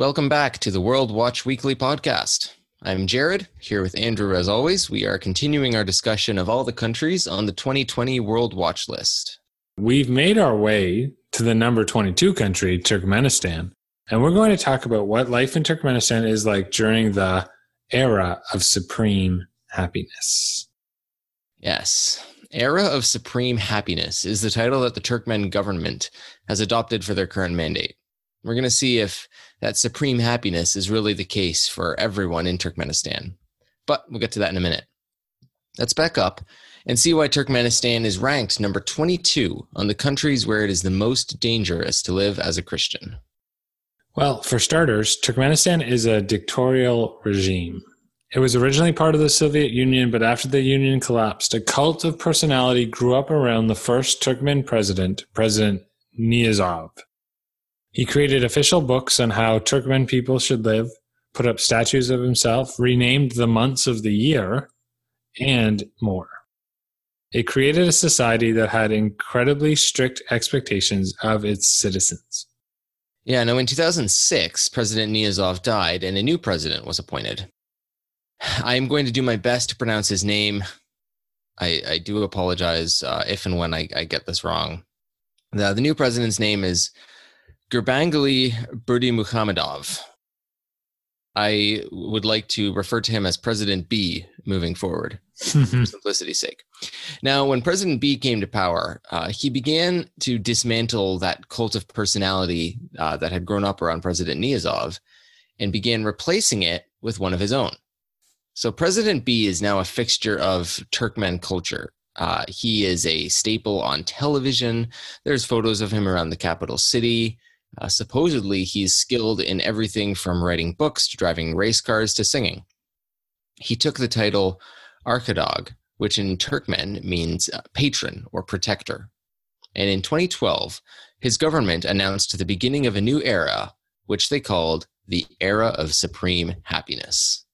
Welcome back to the World Watch Weekly podcast. I'm Jared, here with Andrew as always. We are continuing our discussion of all the countries on the 2020 World Watch list. We've made our way to the number 22 country, Turkmenistan, and we're going to talk about what life in Turkmenistan is like during the era of supreme happiness. Yes, Era of Supreme Happiness is the title that the Turkmen government has adopted for their current mandate. We're going to see if that supreme happiness is really the case for everyone in Turkmenistan. But we'll get to that in a minute. Let's back up and see why Turkmenistan is ranked number 22 on the countries where it is the most dangerous to live as a Christian. Well, for starters, Turkmenistan is a dictatorial regime. It was originally part of the Soviet Union, but after the Union collapsed, a cult of personality grew up around the first Turkmen president, President Niyazov. He created official books on how Turkmen people should live, put up statues of himself, renamed the months of the year, and more. It created a society that had incredibly strict expectations of its citizens. Yeah, now in 2006, President Niyazov died and a new president was appointed. I'm going to do my best to pronounce his name. I, I do apologize uh, if and when I, I get this wrong. The, the new president's name is Gurbanguly Berdimuhamedov. I would like to refer to him as President B moving forward, for simplicity's sake. Now, when President B came to power, uh, he began to dismantle that cult of personality uh, that had grown up around President Niyazov and began replacing it with one of his own. So, President B is now a fixture of Turkmen culture. Uh, he is a staple on television. There's photos of him around the capital city. Uh, supposedly, he's skilled in everything from writing books to driving race cars to singing. He took the title Arkadag, which in Turkmen means uh, patron or protector. And in 2012, his government announced the beginning of a new era, which they called the Era of Supreme Happiness.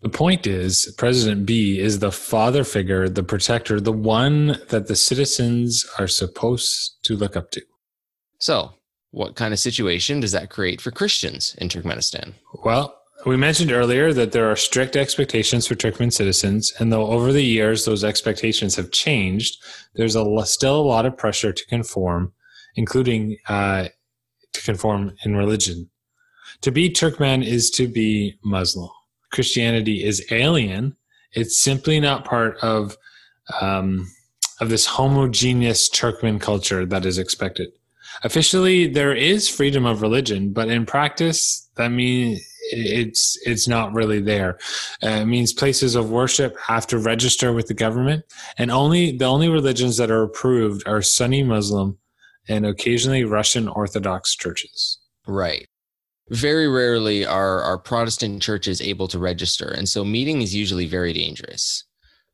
The point is, President B is the father figure, the protector, the one that the citizens are supposed to look up to. So, what kind of situation does that create for Christians in Turkmenistan? Well, we mentioned earlier that there are strict expectations for Turkmen citizens, and though over the years those expectations have changed, there's a, still a lot of pressure to conform, including uh, to conform in religion. To be Turkmen is to be Muslim. Christianity is alien. It's simply not part of um, of this homogeneous Turkmen culture that is expected. Officially, there is freedom of religion, but in practice, that means it's it's not really there. Uh, it means places of worship have to register with the government, and only the only religions that are approved are Sunni Muslim and occasionally Russian Orthodox churches. Right. Very rarely are are Protestant churches able to register, and so meeting is usually very dangerous.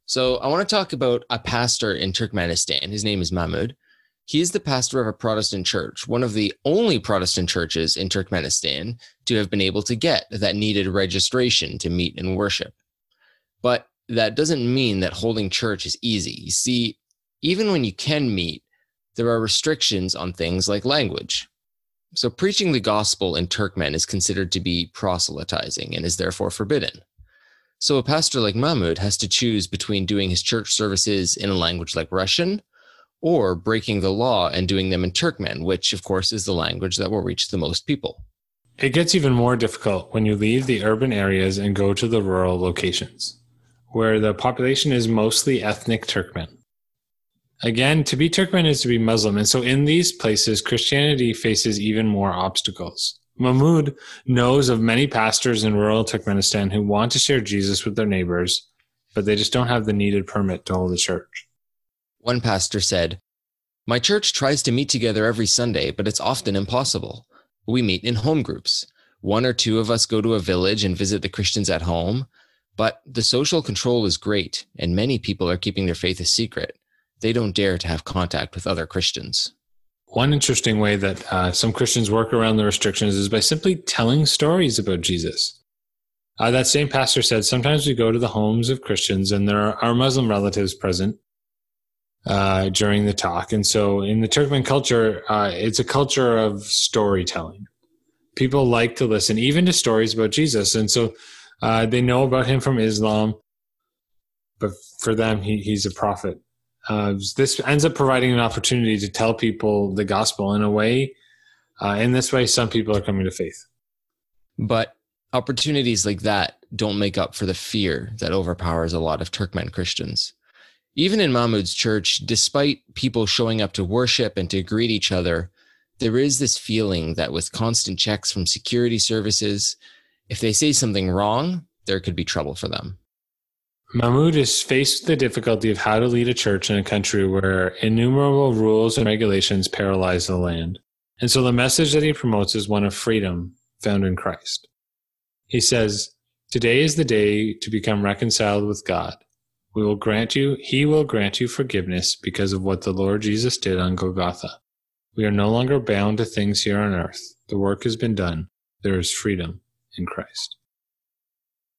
So I want to talk about a pastor in Turkmenistan. His name is Mahmud. He's the pastor of a Protestant church, one of the only Protestant churches in Turkmenistan to have been able to get that needed registration to meet and worship. But that doesn't mean that holding church is easy. You see, even when you can meet, there are restrictions on things like language. So, preaching the gospel in Turkmen is considered to be proselytizing and is therefore forbidden. So, a pastor like Mahmud has to choose between doing his church services in a language like Russian or breaking the law and doing them in Turkmen, which, of course, is the language that will reach the most people. It gets even more difficult when you leave the urban areas and go to the rural locations, where the population is mostly ethnic Turkmen. Again, to be Turkmen is to be Muslim, and so in these places, Christianity faces even more obstacles. Mahmud knows of many pastors in rural Turkmenistan who want to share Jesus with their neighbors, but they just don't have the needed permit to hold a church. One pastor said, My church tries to meet together every Sunday, but it's often impossible. We meet in home groups. One or two of us go to a village and visit the Christians at home, but the social control is great, and many people are keeping their faith a secret. They don't dare to have contact with other Christians. One interesting way that uh, some Christians work around the restrictions is by simply telling stories about Jesus. Uh, that same pastor said sometimes we go to the homes of Christians and there are Muslim relatives present uh, during the talk. And so in the Turkmen culture, uh, it's a culture of storytelling. People like to listen even to stories about Jesus. And so uh, they know about him from Islam, but for them, he, he's a prophet. Uh, this ends up providing an opportunity to tell people the gospel in a way. Uh, in this way, some people are coming to faith. But opportunities like that don't make up for the fear that overpowers a lot of Turkmen Christians. Even in Mahmud's church, despite people showing up to worship and to greet each other, there is this feeling that with constant checks from security services, if they say something wrong, there could be trouble for them. Mahmud is faced with the difficulty of how to lead a church in a country where innumerable rules and regulations paralyze the land. And so the message that he promotes is one of freedom found in Christ. He says, Today is the day to become reconciled with God. We will grant you, He will grant you forgiveness because of what the Lord Jesus did on Golgotha. We are no longer bound to things here on earth. The work has been done. There is freedom in Christ.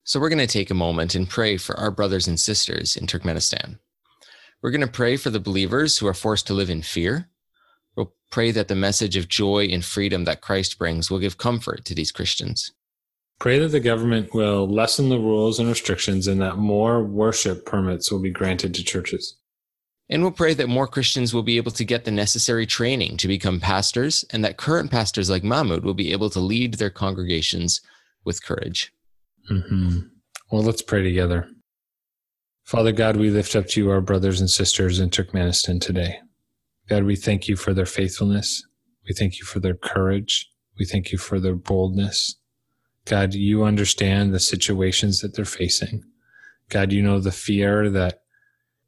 So, we're going to take a moment and pray for our brothers and sisters in Turkmenistan. We're going to pray for the believers who are forced to live in fear. We'll pray that the message of joy and freedom that Christ brings will give comfort to these Christians. Pray that the government will lessen the rules and restrictions and that more worship permits will be granted to churches. And we'll pray that more Christians will be able to get the necessary training to become pastors and that current pastors like Mahmud will be able to lead their congregations with courage. Mm-hmm. Well, let's pray together. Father God, we lift up to you our brothers and sisters in Turkmenistan today. God, we thank you for their faithfulness. We thank you for their courage. We thank you for their boldness. God, you understand the situations that they're facing. God, you know the fear that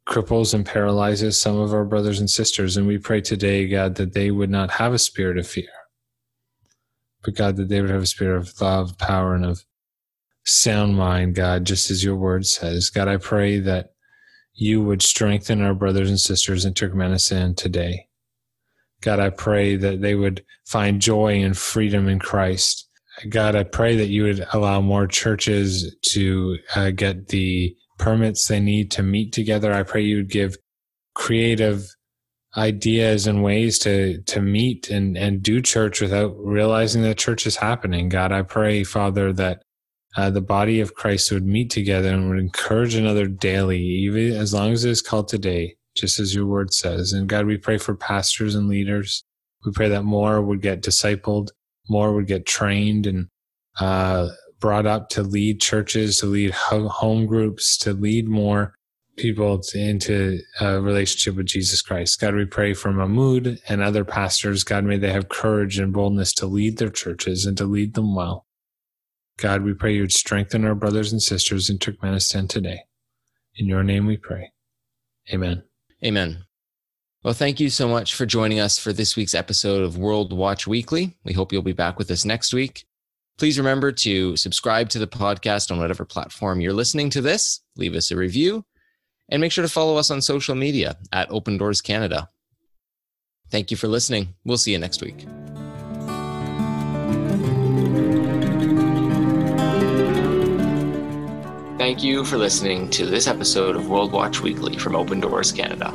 cripples and paralyzes some of our brothers and sisters. And we pray today, God, that they would not have a spirit of fear, but God, that they would have a spirit of love, power, and of sound mind, God, just as your word says. God, I pray that you would strengthen our brothers and sisters in Turkmenistan today. God, I pray that they would find joy and freedom in Christ God, I pray that you would allow more churches to uh, get the permits they need to meet together. I pray you would give creative ideas and ways to to meet and and do church without realizing that church is happening. God, I pray, Father, that uh, the body of Christ would meet together and would encourage another daily, even as long as it is called today, just as your word says. And God, we pray for pastors and leaders. We pray that more would get discipled more would get trained and uh, brought up to lead churches, to lead home groups, to lead more people into a relationship with Jesus Christ. God, we pray for Mahmud and other pastors. God, may they have courage and boldness to lead their churches and to lead them well. God, we pray you would strengthen our brothers and sisters in Turkmenistan today. In your name we pray. Amen. Amen. Well, thank you so much for joining us for this week's episode of World Watch Weekly. We hope you'll be back with us next week. Please remember to subscribe to the podcast on whatever platform you're listening to this, leave us a review, and make sure to follow us on social media at Open Doors Canada. Thank you for listening. We'll see you next week. Thank you for listening to this episode of World Watch Weekly from Open Doors Canada.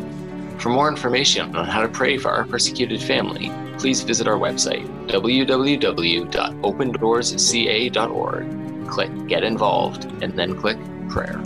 For more information on how to pray for our persecuted family, please visit our website, www.opendoorsca.org. Click Get Involved and then click Prayer.